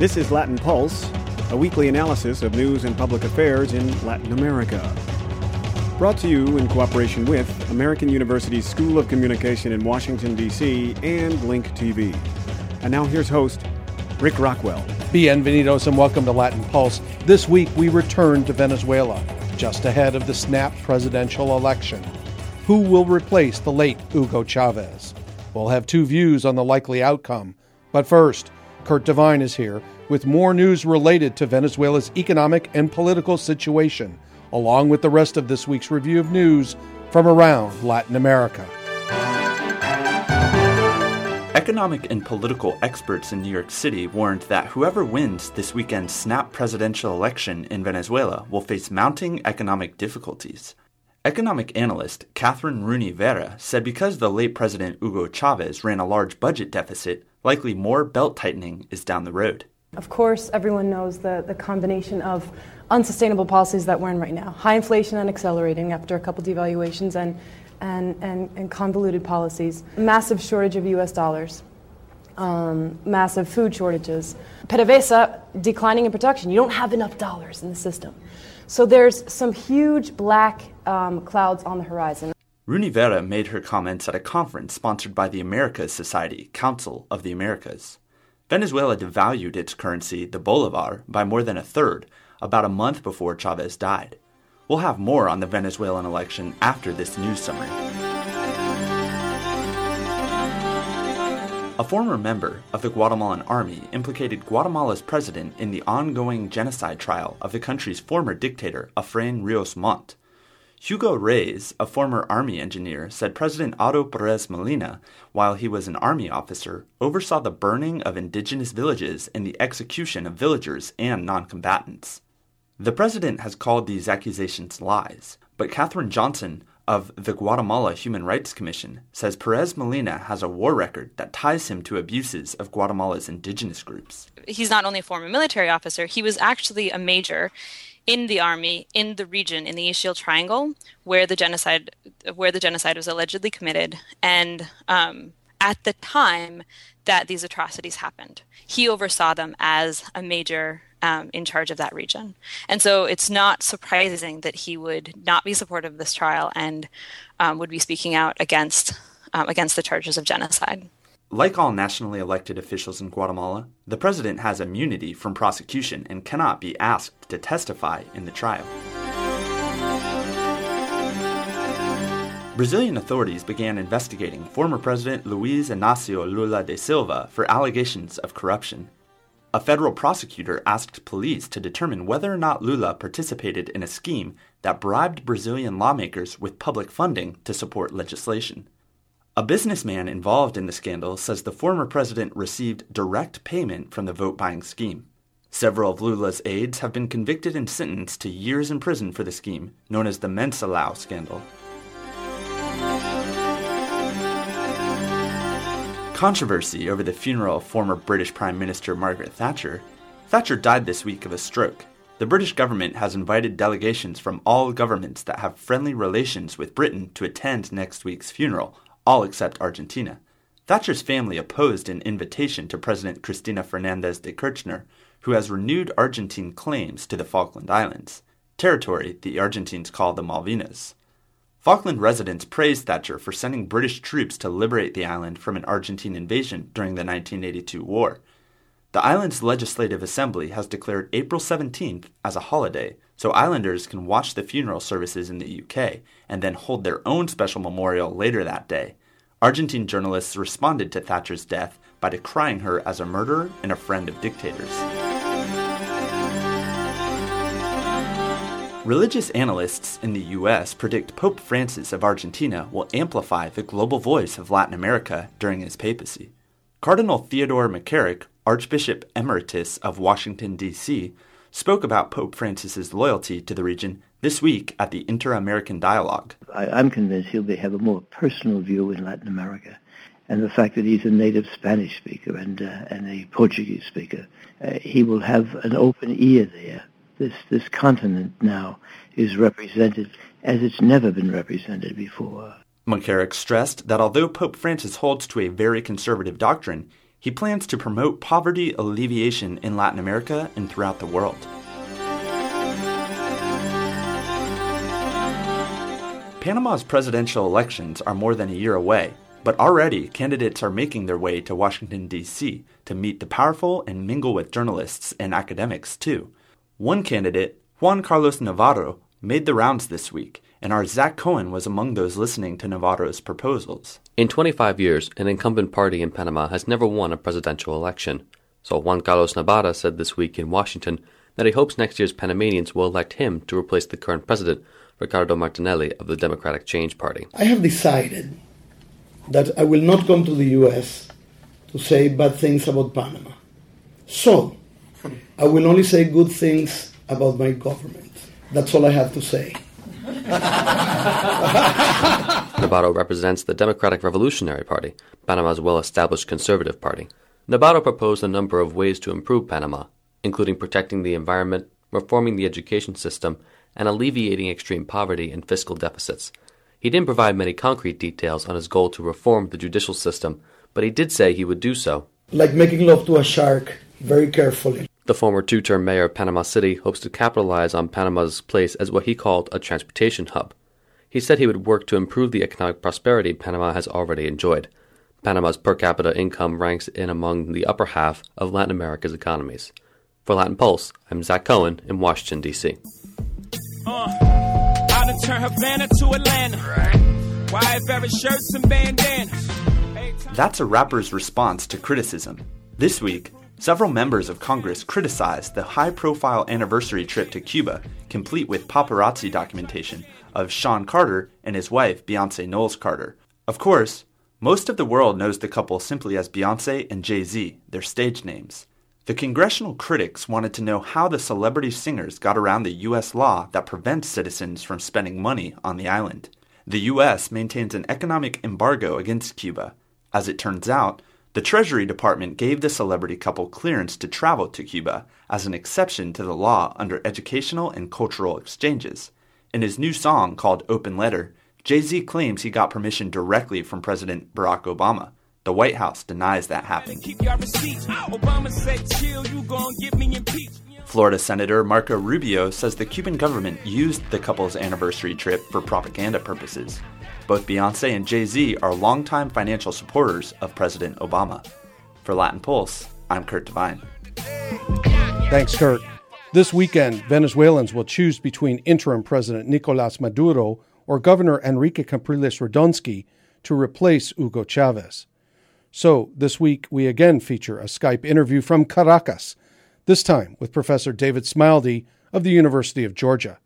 This is Latin Pulse, a weekly analysis of news and public affairs in Latin America. Brought to you in cooperation with American University's School of Communication in Washington, D.C., and Link TV. And now here's host Rick Rockwell. Bienvenidos and welcome to Latin Pulse. This week we return to Venezuela, just ahead of the snap presidential election. Who will replace the late Hugo Chavez? We'll have two views on the likely outcome. But first, Curt Devine is here with more news related to Venezuela's economic and political situation, along with the rest of this week's review of news from around Latin America. Economic and political experts in New York City warned that whoever wins this weekend's snap presidential election in Venezuela will face mounting economic difficulties. Economic analyst Kathryn Rooney Vera said because the late President Hugo Chavez ran a large budget deficit, likely more belt tightening is down the road. Of course, everyone knows the, the combination of unsustainable policies that we're in right now high inflation and accelerating after a couple devaluations and, and, and, and convoluted policies, massive shortage of US dollars. Um, massive food shortages, PDVSA declining in production. You don't have enough dollars in the system. So there's some huge black um, clouds on the horizon. Rooney Vera made her comments at a conference sponsored by the Americas Society, Council of the Americas. Venezuela devalued its currency, the bolivar, by more than a third, about a month before Chavez died. We'll have more on the Venezuelan election after this news summary. A former member of the Guatemalan army implicated Guatemala's president in the ongoing genocide trial of the country's former dictator, Efrain Rios Montt. Hugo Reyes, a former army engineer, said President Otto Perez Molina, while he was an army officer, oversaw the burning of indigenous villages and the execution of villagers and noncombatants. The president has called these accusations lies, but Catherine Johnson of the Guatemala Human Rights Commission says Perez Molina has a war record that ties him to abuses of Guatemala's indigenous groups. He's not only a former military officer, he was actually a major in the army in the region in the Ixil Triangle where the genocide where the genocide was allegedly committed, and um, at the time that these atrocities happened, he oversaw them as a major um, in charge of that region. And so it's not surprising that he would not be supportive of this trial and um, would be speaking out against um, against the charges of genocide. Like all nationally elected officials in Guatemala, the president has immunity from prosecution and cannot be asked to testify in the trial. Brazilian authorities began investigating former President Luiz Inácio Lula da Silva for allegations of corruption. A federal prosecutor asked police to determine whether or not Lula participated in a scheme that bribed Brazilian lawmakers with public funding to support legislation. A businessman involved in the scandal says the former president received direct payment from the vote buying scheme. Several of Lula's aides have been convicted and sentenced to years in prison for the scheme, known as the Mensalão scandal. Controversy over the funeral of former British Prime Minister Margaret Thatcher. Thatcher died this week of a stroke. The British government has invited delegations from all governments that have friendly relations with Britain to attend next week's funeral, all except Argentina. Thatcher's family opposed an invitation to President Cristina Fernandez de Kirchner, who has renewed Argentine claims to the Falkland Islands, territory the Argentines call the Malvinas. Falkland residents praised Thatcher for sending British troops to liberate the island from an Argentine invasion during the 1982 war. The island's legislative assembly has declared April 17th as a holiday so islanders can watch the funeral services in the UK and then hold their own special memorial later that day. Argentine journalists responded to Thatcher's death by decrying her as a murderer and a friend of dictators. Religious analysts in the US predict Pope Francis of Argentina will amplify the global voice of Latin America during his papacy. Cardinal Theodore McCarrick, Archbishop Emeritus of Washington, D.C., spoke about Pope Francis's loyalty to the region this week at the Inter-American Dialogue. I, am convinced he'll be, have a more personal view in Latin America. And the fact that he's a native Spanish speaker and, uh, and a Portuguese speaker, uh, he will have an open ear there. This, this continent now is represented as it's never been represented before. McCarrick stressed that although Pope Francis holds to a very conservative doctrine, He plans to promote poverty alleviation in Latin America and throughout the world. Panama's presidential elections are more than a year away, but already candidates are making their way to Washington, D.C. to meet the powerful and mingle with journalists and academics, too. One candidate, Juan Carlos Navarro, made the rounds this week, and our Zach Cohen was among those listening to Navarro's proposals. In 25 years, an incumbent party in Panama has never won a presidential election. So Juan Carlos Navarro said this week in Washington that he hopes next year's Panamanians will elect him to replace the current president, Ricardo Martinelli of the Democratic Change Party. I have decided that I will not come to the US to say bad things about Panama. So, I will only say good things about my government. That's all I have to say. Navarro represents the Democratic Revolutionary Party, Panama's well established conservative party. Navarro proposed a number of ways to improve Panama, including protecting the environment, reforming the education system, and alleviating extreme poverty and fiscal deficits. He didn't provide many concrete details on his goal to reform the judicial system, but he did say he would do so. Like making love to a shark, very carefully. The former two term mayor of Panama City hopes to capitalize on Panama's place as what he called a transportation hub. He said he would work to improve the economic prosperity Panama has already enjoyed. Panama's per capita income ranks in among the upper half of Latin America's economies. For Latin Pulse, I'm Zach Cohen in Washington, D.C. Uh, I done turn Havana to Atlanta. Why shirts and bandanas. That's a rapper's response to criticism. This week, several members of Congress criticized the high profile anniversary trip to Cuba, complete with paparazzi documentation of Sean Carter and his wife, Beyonce Knowles Carter. Of course, most of the world knows the couple simply as Beyonce and Jay Z, their stage names. The congressional critics wanted to know how the celebrity singers got around the U.S. law that prevents citizens from spending money on the island. The U.S. maintains an economic embargo against Cuba. As it turns out, the Treasury Department gave the celebrity couple clearance to travel to Cuba as an exception to the law under educational and cultural exchanges. In his new song called Open Letter, Jay Z claims he got permission directly from President Barack Obama. The White House denies that happened. Florida Senator Marco Rubio says the Cuban government used the couple's anniversary trip for propaganda purposes. Both Beyonce and Jay Z are longtime financial supporters of President Obama. For Latin Pulse, I'm Curt Devine. Thanks, Curt. This weekend, Venezuelans will choose between interim President Nicolas Maduro or Governor Henrique Capriles Radonski to replace Hugo Chavez. So, this week we again feature a Skype interview from Caracas, this time with Professor David Smilde of the University of Georgia.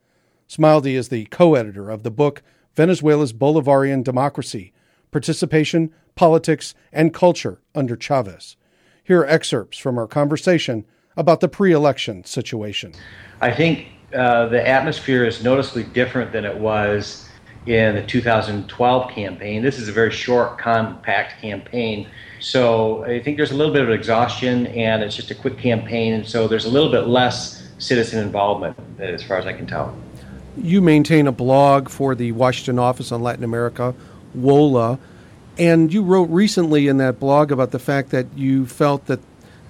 Smilde is the co editor of the book Venezuela's Bolivarian Democracy Participation, Politics, and Culture under Chavez. Here are excerpts from our conversation about the pre election situation. I think uh, the atmosphere is noticeably different than it was in the 2012 campaign. This is a very short, compact campaign. So I think there's a little bit of exhaustion, and it's just a quick campaign, and so there's a little bit less citizen involvement, as far as I can tell. You maintain a blog for the Washington office on Latin America, WOLA, and you wrote recently in that blog about the fact that you felt that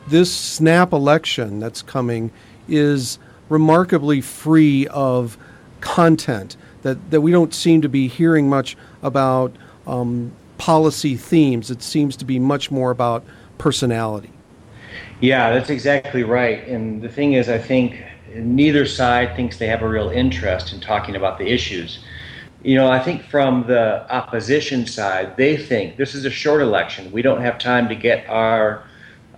this snap election that's coming is remarkably free of content that, that we don't seem to be hearing much about um, policy themes. It seems to be much more about personality. Yeah, that's exactly right. And the thing is, I think neither side thinks they have a real interest in talking about the issues. You know, I think from the opposition side, they think this is a short election. We don't have time to get our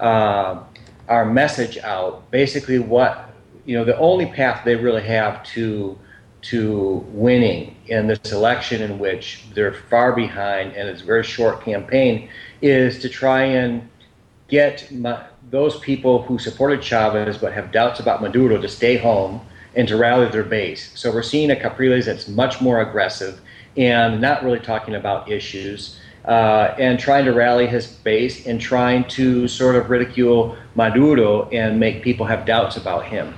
uh, our message out. Basically, what you know, the only path they really have to to winning in this election in which they're far behind and it's a very short campaign is to try and get my, those people who supported Chavez but have doubts about Maduro to stay home and to rally their base. So we're seeing a Capriles that's much more aggressive and not really talking about issues uh, and trying to rally his base and trying to sort of ridicule Maduro and make people have doubts about him.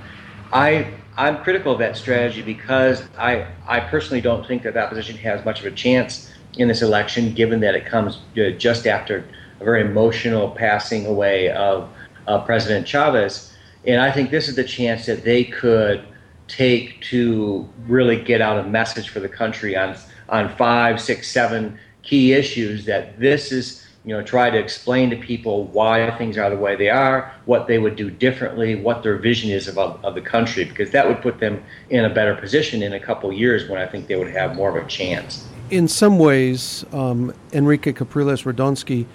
I I'm critical of that strategy because I, I personally don't think that opposition has much of a chance in this election, given that it comes uh, just after a very emotional passing away of uh, President Chavez. And I think this is the chance that they could take to really get out a message for the country on on five, six, seven key issues that this is you know try to explain to people why things are the way they are what they would do differently what their vision is of, of the country because that would put them in a better position in a couple years when i think they would have more of a chance. In some ways um, Henrique Capriles Radonski,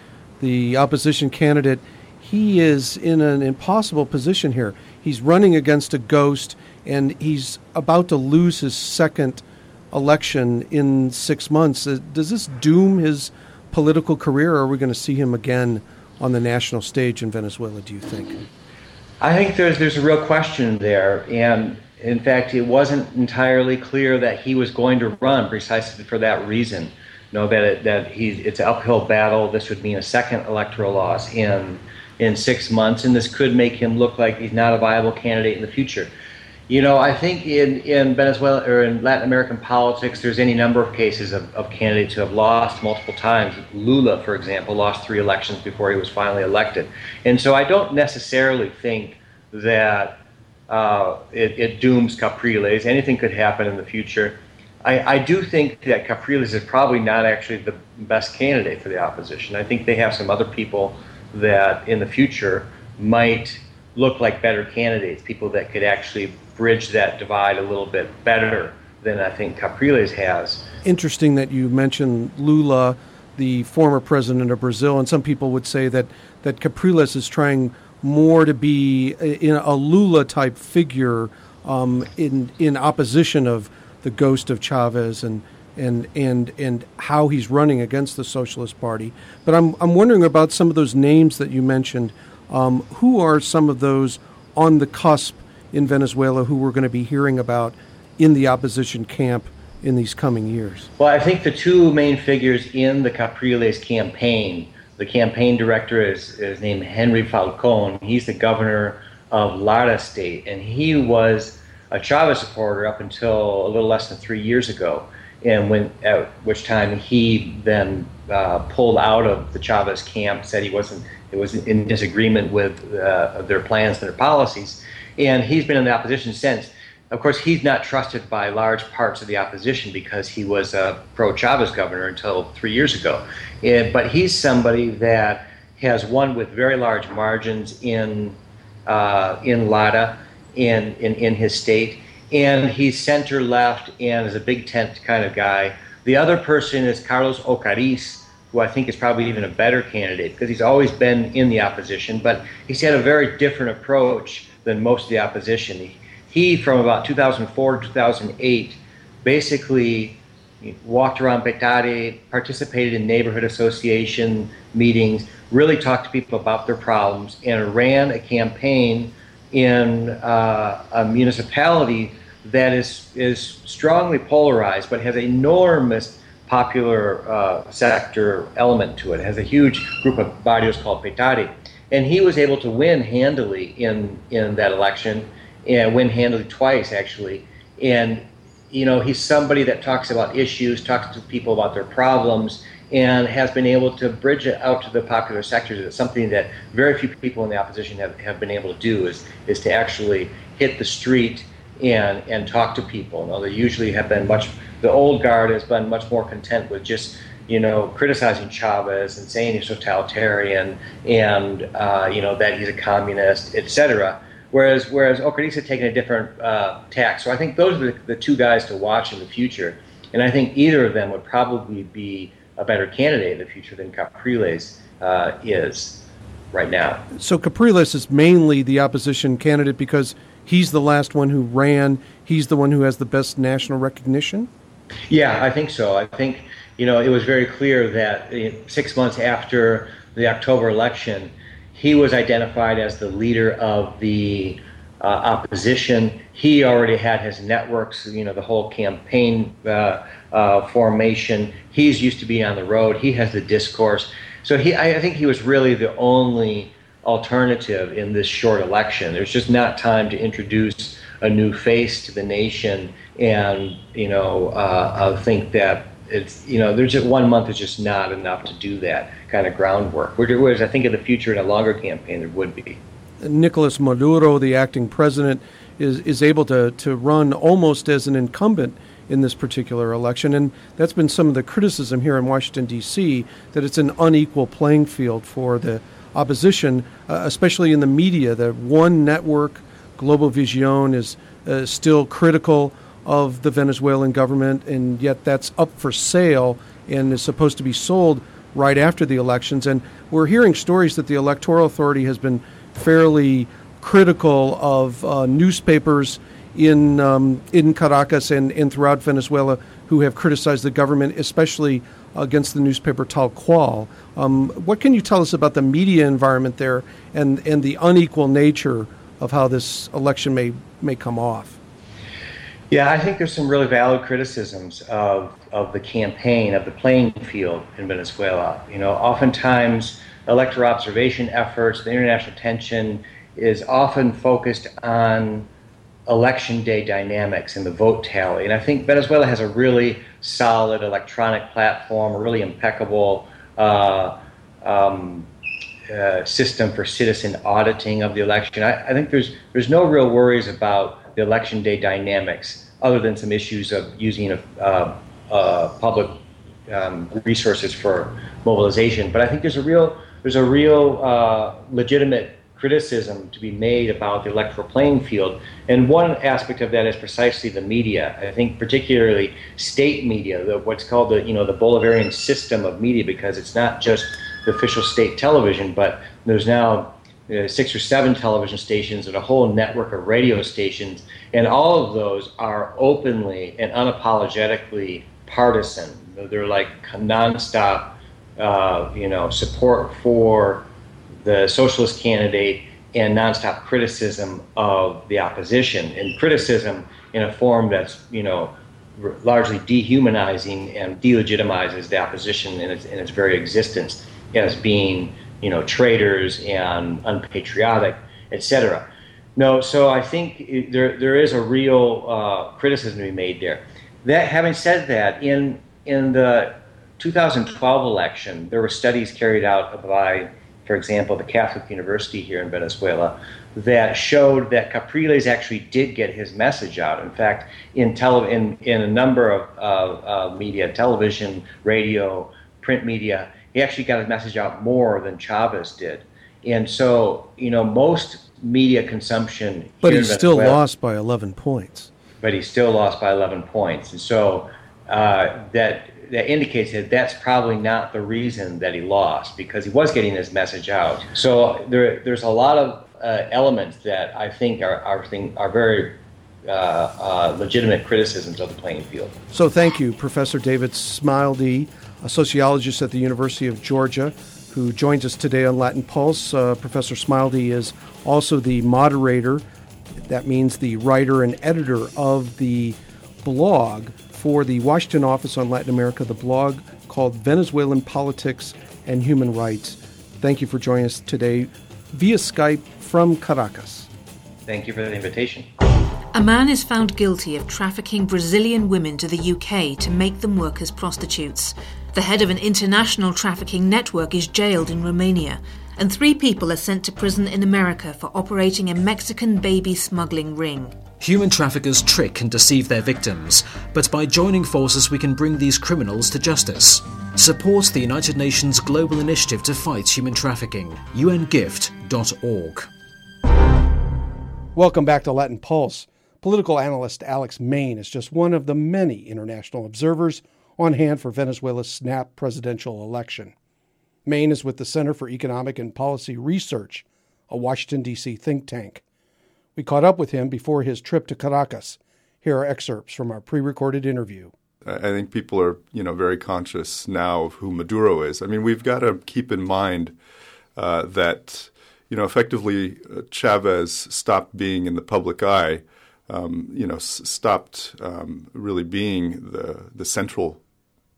the opposition candidate he is in an impossible position here. He's running against a ghost and he's about to lose his second election in six months. Uh, does this doom his political career, or are we going to see him again on the national stage in Venezuela, do you think? I think there's, there's a real question there. And in fact, it wasn't entirely clear that he was going to run precisely for that reason. Know, that, it, that he, it's an uphill battle. This would mean a second electoral loss in, in six months, and this could make him look like he's not a viable candidate in the future. You know, I think in, in Venezuela or in Latin American politics, there's any number of cases of, of candidates who have lost multiple times. Lula, for example, lost three elections before he was finally elected. And so I don't necessarily think that uh, it, it, dooms Capriles. Anything could happen in the future. I, I, do think that Capriles is probably not actually the best candidate for the opposition. I think they have some other people that in the future might look like better candidates, people that could actually bridge that divide a little bit better than I think Capriles has. Interesting that you mentioned Lula, the former president of Brazil, and some people would say that, that Capriles is trying more to be in a Lula type figure um, in in opposition of the ghost of Chavez and and and and how he's running against the Socialist Party. But I'm I'm wondering about some of those names that you mentioned. Um, who are some of those on the cusp in Venezuela who we're going to be hearing about in the opposition camp in these coming years? Well, I think the two main figures in the Capriles campaign, the campaign director is, is named Henry Falcon. He's the governor of Lara State, and he was a Chavez supporter up until a little less than three years ago. And when at which time he then uh, pulled out of the Chavez camp, said he wasn't it was in disagreement with uh, their plans and their policies, and he's been in the opposition since. Of course, he's not trusted by large parts of the opposition because he was a pro Chavez governor until three years ago. And, but he's somebody that has won with very large margins in, uh, in Lara, in, in, in his state. And he's center left and is a big tent kind of guy. The other person is Carlos Ocariz, who I think is probably even a better candidate because he's always been in the opposition, but he's had a very different approach than most of the opposition. He, he from about 2004 to 2008, basically walked around Petare, participated in neighborhood association meetings, really talked to people about their problems, and ran a campaign in uh, a municipality that is is strongly polarized, but has enormous popular uh, sector element to it. It has a huge group of barrios called Petare and he was able to win handily in in that election, and win handily twice actually. And you know, he's somebody that talks about issues, talks to people about their problems, and has been able to bridge it out to the popular sectors. It's something that very few people in the opposition have, have been able to do is is to actually hit the street and and talk to people. You know, they usually have been much the old guard has been much more content with just you know, criticizing Chavez and saying he's totalitarian and uh, you know that he's a communist, etc. Whereas whereas Ocariz had taken a different uh, tack. So I think those are the, the, two guys to watch in the future, and I think either of them would probably be a better candidate in the future than Capriles uh, is right now. So Capriles is mainly the opposition candidate because he's the last one who ran. He's the one who has the best national recognition. Yeah, I think so. I think you know, it was very clear that six months after the October election, he was identified as the leader of the uh, opposition. He already had his networks, you know, the whole campaign uh, uh, formation. He's used to be on the road. He has the discourse. So he, I think he was really the only alternative in this short election. There's just not time to introduce a new face to the nation and, you know, uh, I think that it's you know there's just one month is just not enough to do that kind of groundwork. Whereas I think in the future in a longer campaign there would be. Nicolas Maduro, the acting president, is is able to to run almost as an incumbent in this particular election, and that's been some of the criticism here in Washington D.C. that it's an unequal playing field for the opposition, uh, especially in the media. The one network, Globovisión, is uh, still critical of the Venezuelan government, and yet that's up for sale and is supposed to be sold right after the elections. And we're hearing stories that the Electoral Authority has been fairly critical of uh, newspapers in um, in Caracas and, and throughout Venezuela who have criticized the government, especially against the newspaper Tal Cual. Um, what can you tell us about the media environment there and, and the unequal nature of how this election may may come off? Yeah, I think there's some really valid criticisms of, of the campaign, of the playing field in Venezuela. You know, oftentimes electoral observation efforts, the international attention is often focused on election day dynamics and the vote tally. And I think Venezuela has a really solid electronic platform, a really impeccable uh, um, uh, system for citizen auditing of the election. I, I think there's there's no real worries about the election day dynamics other than some issues of using a, uh, uh, public um, resources for mobilization. But I think there's a real there's a real uh, legitimate criticism to be made about the electoral playing field, and one aspect of that is precisely the media. I think particularly state media, the, what's called the you know the Bolivarian system of media, because it's not just the official state television, but there's now uh, six or seven television stations and a whole network of radio stations, and all of those are openly and unapologetically partisan. They're like nonstop, uh, you know, support for the socialist candidate and nonstop criticism of the opposition, and criticism in a form that's you know largely dehumanizing and delegitimizes the opposition in its, in its very existence as being you know, traitors and unpatriotic, etc. No, so I think there there is a real uh, criticism to be made there. That having said that, in in the 2012 election, there were studies carried out by, for example, the Catholic University here in Venezuela that showed that Capriles actually did get his message out. In fact, in tele- in, in a number of uh, uh, media, television, radio, print media, he actually got his message out more than Chavez did. And so, you know, most media consumption. But he still lost by 11 points. But he still lost by 11 points. And so uh, that that indicates that that's probably not the reason that he lost because he was getting his message out. So there, there's a lot of uh, elements that I think are are, thing, are very uh, uh, legitimate criticisms of the playing field. So thank you, Professor David Smilde a sociologist at the University of Georgia, who joins us today on Latin Pulse. Uh, Professor Smilde is also the moderator, that means the writer and editor of the blog for the Washington office on Latin America, the blog called Venezuelan Politics and Human Rights. Thank you for joining us today via Skype from Caracas. Thank you for the invitation. A man is found guilty of trafficking Brazilian women to the UK to make them work as prostitutes. The head of an international trafficking network is jailed in Romania, and three people are sent to prison in America for operating a Mexican baby smuggling ring. Human traffickers trick and deceive their victims, but by joining forces, we can bring these criminals to justice. Support the United Nations Global Initiative to Fight Human Trafficking, ungift.org. Welcome back to Latin Pulse. Political analyst Alex Main is just one of the many international observers on hand for Venezuela's snap presidential election. Main is with the Center for Economic and Policy Research, a Washington, D.C. think tank. We caught up with him before his trip to Caracas. Here are excerpts from our pre recorded interview. I think people are, you know, very conscious now of who Maduro is. I mean, we've got to keep in mind uh, that, you know, effectively uh, Chavez stopped being in the public eye, um, you know, s- stopped um, really being the the central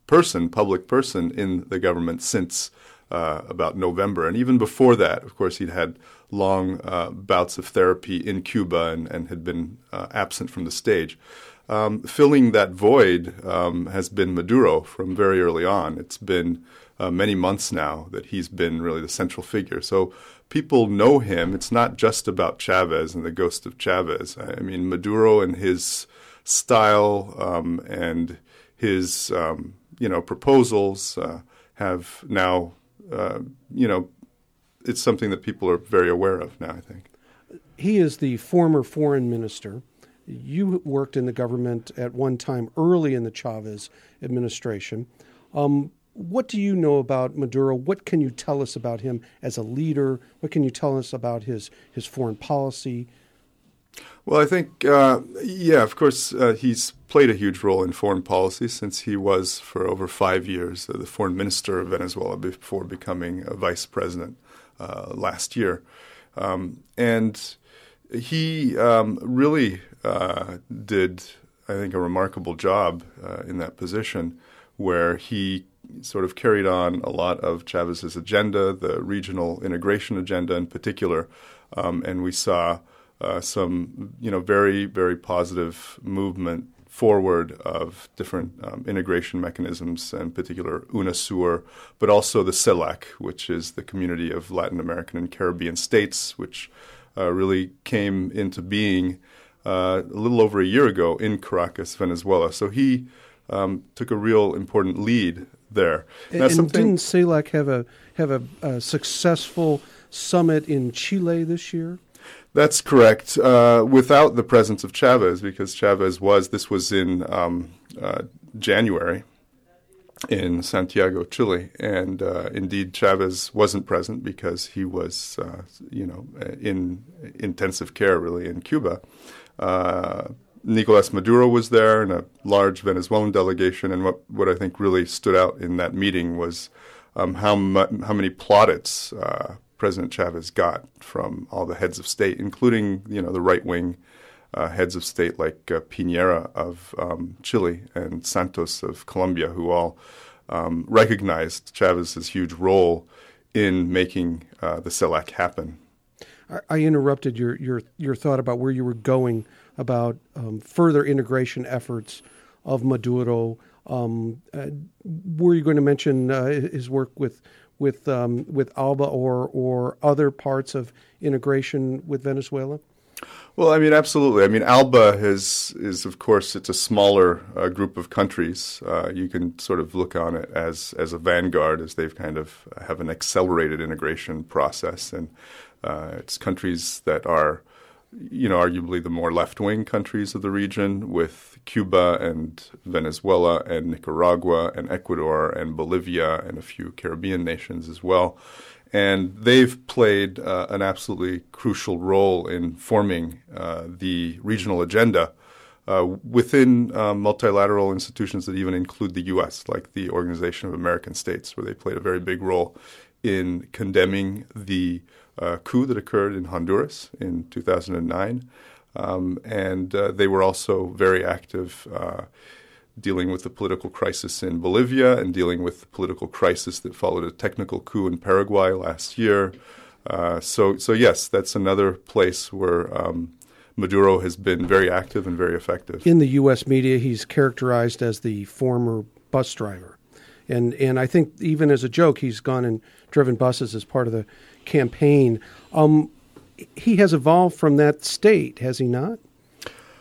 person, public person in the government since uh, about November. And even before that, of course, he'd had long uh, bouts of therapy in Cuba and, and had been uh, absent from the stage. um, filling that void um, has been Maduro from very early on. It's been uh, many months now that he's been really the central figure. So people know him. It's not just about Chavez and the ghost of Chavez. I mean, Maduro and his style um, and his um, you know proposals uh, have now uh, you know it's something that people are very aware of now. I think he is the former foreign minister. You worked in the government at one time early in the Chavez administration. Um, what do you know about Maduro? What can you tell us about him as a leader? What can you tell us about his, his foreign policy? Well, I think, uh, yeah, of course, uh, he's played a huge role in foreign policy since he was, for over five years, uh, the foreign minister of Venezuela before becoming a vice president uh, last year. Um, and he um, really uh, did, I think, a remarkable job uh, in that position where he sort of carried on a lot of Chavez's agenda, the regional integration agenda in particular, um, and we saw uh, some, you know, very very positive movement forward of different um, integration mechanisms, in particular UNASUR, but also the CELAC, which is the community of Latin American and Caribbean states, which uh, really came into being uh, a little over a year ago in Caracas, Venezuela. So he um, took a real important lead there. Now, and didn't CELAC have a have a, a, successful summit in Chile this year? That's correct. Uh, without the presence of Chavez, because Chavez was this was in um, uh, January in Santiago, Chile, and uh, indeed Chavez wasn't present because he was, uh, you know, in intensive care really in Cuba. Uh, Nicolas Maduro was there and a large Venezuelan delegation. And what, what I think really stood out in that meeting was um, how, mu- how many plaudits uh, President Chavez got from all the heads of state, including you know the right wing uh, heads of state like uh, Piñera of um, Chile and Santos of Colombia, who all um, recognized Chavez's huge role in making uh, the CELAC happen. I interrupted your, your, your thought about where you were going about um, further integration efforts of Maduro. Um, uh, were you going to mention uh, his work with with um, with ALBA or or other parts of integration with Venezuela? Well, I mean, absolutely. I mean, ALBA is is of course it's a smaller uh, group of countries. Uh, you can sort of look on it as as a vanguard, as they've kind of have an accelerated integration process, and uh, it's countries that are you know, arguably the more left wing countries of the region, with Cuba and Venezuela and Nicaragua and Ecuador and Bolivia and a few Caribbean nations as well. And they've played uh, an absolutely crucial role in forming uh, the regional agenda uh, within uh, multilateral institutions that even include the U.S., like the Organization of American States, where they played a very big role in condemning the uh, coup that occurred in Honduras in 2009. Um, and uh, they were also very active uh, dealing with the political crisis in Bolivia and dealing with the political crisis that followed a technical coup in Paraguay last year. Uh, so, so yes, that's another place where um, Maduro has been very active and very effective. In the U.S. media, he's characterized as the former bus driver, and and I think even as a joke, he's gone and driven buses as part of the campaign. Um, he has evolved from that state, has he not?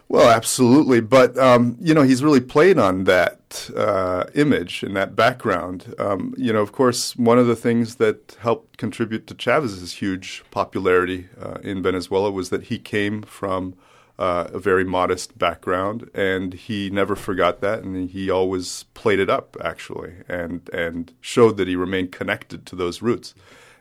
Well, absolutely. But, um, you know, he's really played on that uh, image and that background. Um, you know, of course, one of the things that helped contribute to Chavez's huge popularity uh, in Venezuela was that he came from uh, a very modest background, and he never forgot that, and he always played it up, actually, and, and showed that he remained connected to those roots.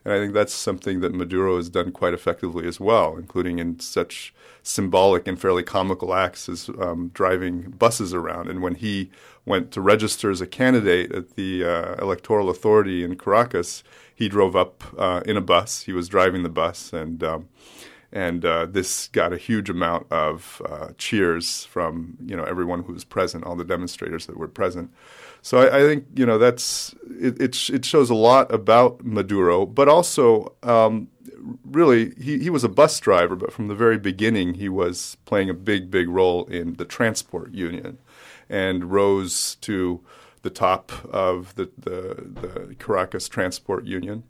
And I think that's something that Maduro has done quite effectively as well, including in such symbolic and fairly comical acts as um, driving buses around. And when he went to register as a candidate at the uh, electoral authority in Caracas, he drove up uh, in a bus. He was driving the bus, and um, and uh, this got a huge amount of uh, cheers from you know everyone who was present, all the demonstrators that were present. So I, I think you know that's it, it, it. shows a lot about Maduro, but also um, really, he, he was a bus driver, but from the very beginning, he was playing a big, big role in the transport union and rose to the top of the, the, the Caracas Transport Union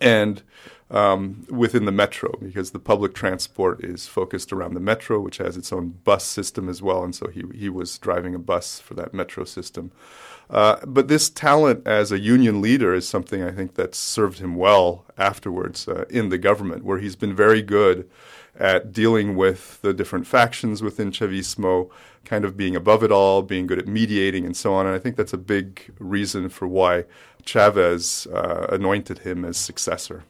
and um, within the metro because the public transport is focused around the metro, which has its own bus system as well. And so he, he was driving a bus for that metro system. Uh, but this talent as a union leader is something I think that served him well afterwards uh, in the government, where he's been very good at dealing with the different factions within Chavismo, kind of being above it all, being good at mediating, and so on. And I think that's a big reason for why Chavez uh, anointed him as successor.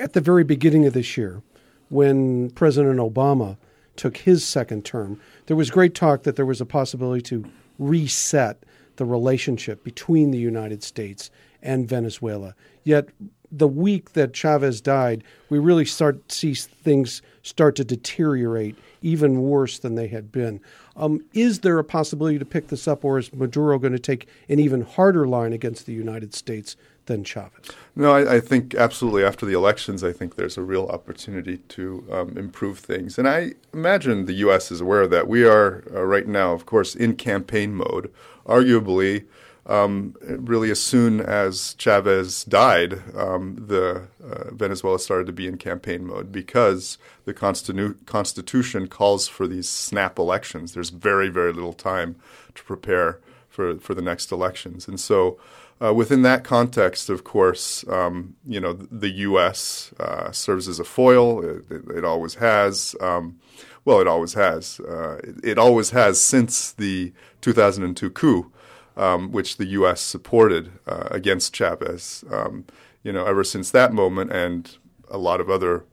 At the very beginning of this year, when President Obama took his second term, there was great talk that there was a possibility to reset the relationship between the United States and Venezuela. Yet the week that Chavez died, we really start see things start to deteriorate even worse than they had been. Um, is there a possibility to pick this up, or is Maduro going to take an even harder line against the United States than Chavez? No, I, I think absolutely. After the elections, I think there's a real opportunity to um, improve things. And I imagine the U.S. is aware of that. We are uh, right now, of course, in campaign mode. Arguably, um, really as soon as Chavez died, um, the uh, Venezuela started to be in campaign mode because the constitu- constitution calls for these snap elections. There's very very little time to prepare for for the next elections, and so. Uh, within that context, of course, um, you know the U.S. Uh, serves as a foil. It, it, it always has. Um, well, it always has. Uh, it, it, always has since the 2002 coup um, which the U.S. supported uh, against Chavez. Um, you know, ever since that moment, and a lot of other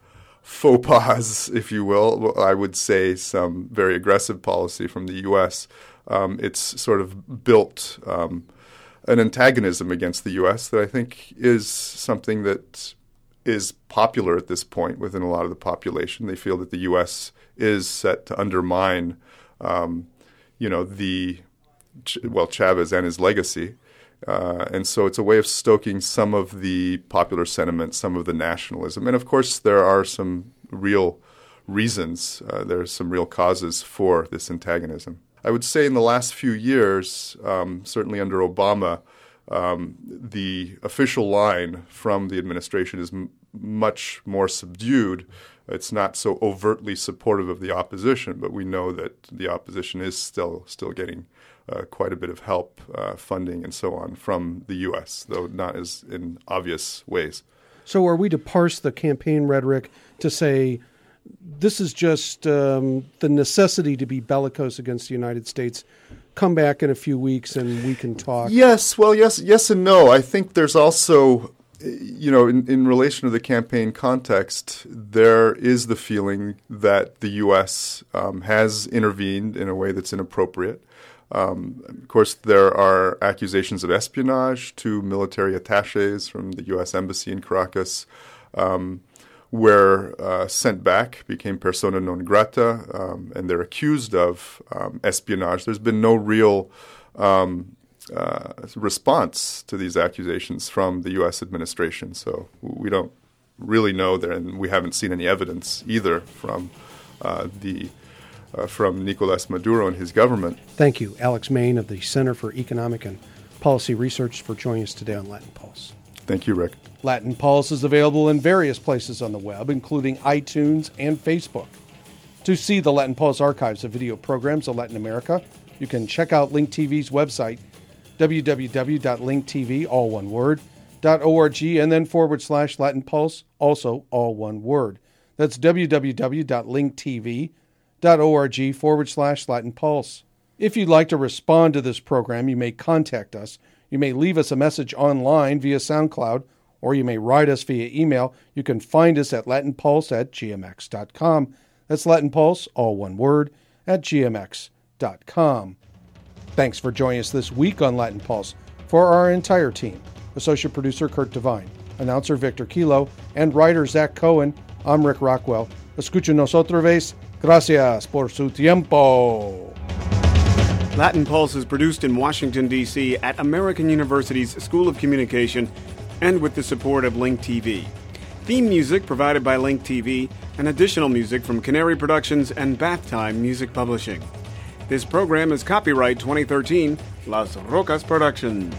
faux pas, if you will, I would say some very aggressive policy from the U.S. Um, it's sort of built um, an antagonism against the U.S. that I think is something that is popular at this point within a lot of the population. They feel that the U.S. is set to undermine, um, you know, the well, Chavez and his legacy. Uh, and so it's a way of stoking some of the popular sentiment, some of the nationalism. And of course, there are some real reasons, uh, there are some real causes for this antagonism. I would say in the last few years, um, certainly under Obama, um, the official line from the administration is m- much more subdued. It's not so overtly supportive of the opposition, but we know that the opposition is still still getting uh, quite a bit of help, uh, funding, and so on from the U.S., though not as in obvious ways. So, are we to parse the campaign rhetoric to say this is just um, the necessity to be bellicose against the United States? Come back in a few weeks and we can talk. Yes, well, yes, yes, and no. I think there's also you know, in, in relation to the campaign context, there is the feeling that the U.S. Um, has intervened in a way that's inappropriate. Um, of course, there are accusations of espionage to military attaches from the U.S. Embassy in Caracas, um, where uh, sent back became persona non grata, um, and they're accused of um, espionage. There's been no real um, uh, response to these accusations from the U.S. administration, so we don't really know there, and we haven't seen any evidence either from uh, the uh, from Nicolas Maduro and his government. Thank you, Alex Main of the Center for Economic and Policy Research, for joining us today on Latin Pulse. Thank you, Rick. Latin Pulse is available in various places on the web, including iTunes and Facebook. To see the Latin Pulse archives of video programs of Latin America, you can check out Link TV's website, www.linktv, all one word, .org, and then forward slash Latin Pulse, also all one word. That's www.linktv.org forward slash Latin Pulse. If you'd like to respond to this program, you may contact us. You may leave us a message online via SoundCloud, or you may write us via email. You can find us at latinpulse at gmx.com. That's Latin Pulse, all one word, at gmx.com. Thanks for joining us this week on Latin Pulse. For our entire team, Associate Producer Curt Devine, Announcer Victor Kilo, and writer Zach Cohen, I'm Rick Rockwell. Escuchanos otra vez Gracias por su tiempo. Latin Pulse is produced in Washington, D.C. at American University's School of Communication and with the support of Link TV. Theme music provided by Link TV, and additional music from Canary Productions and Bath Time Music Publishing. This program is copyright 2013, Las Rocas Productions.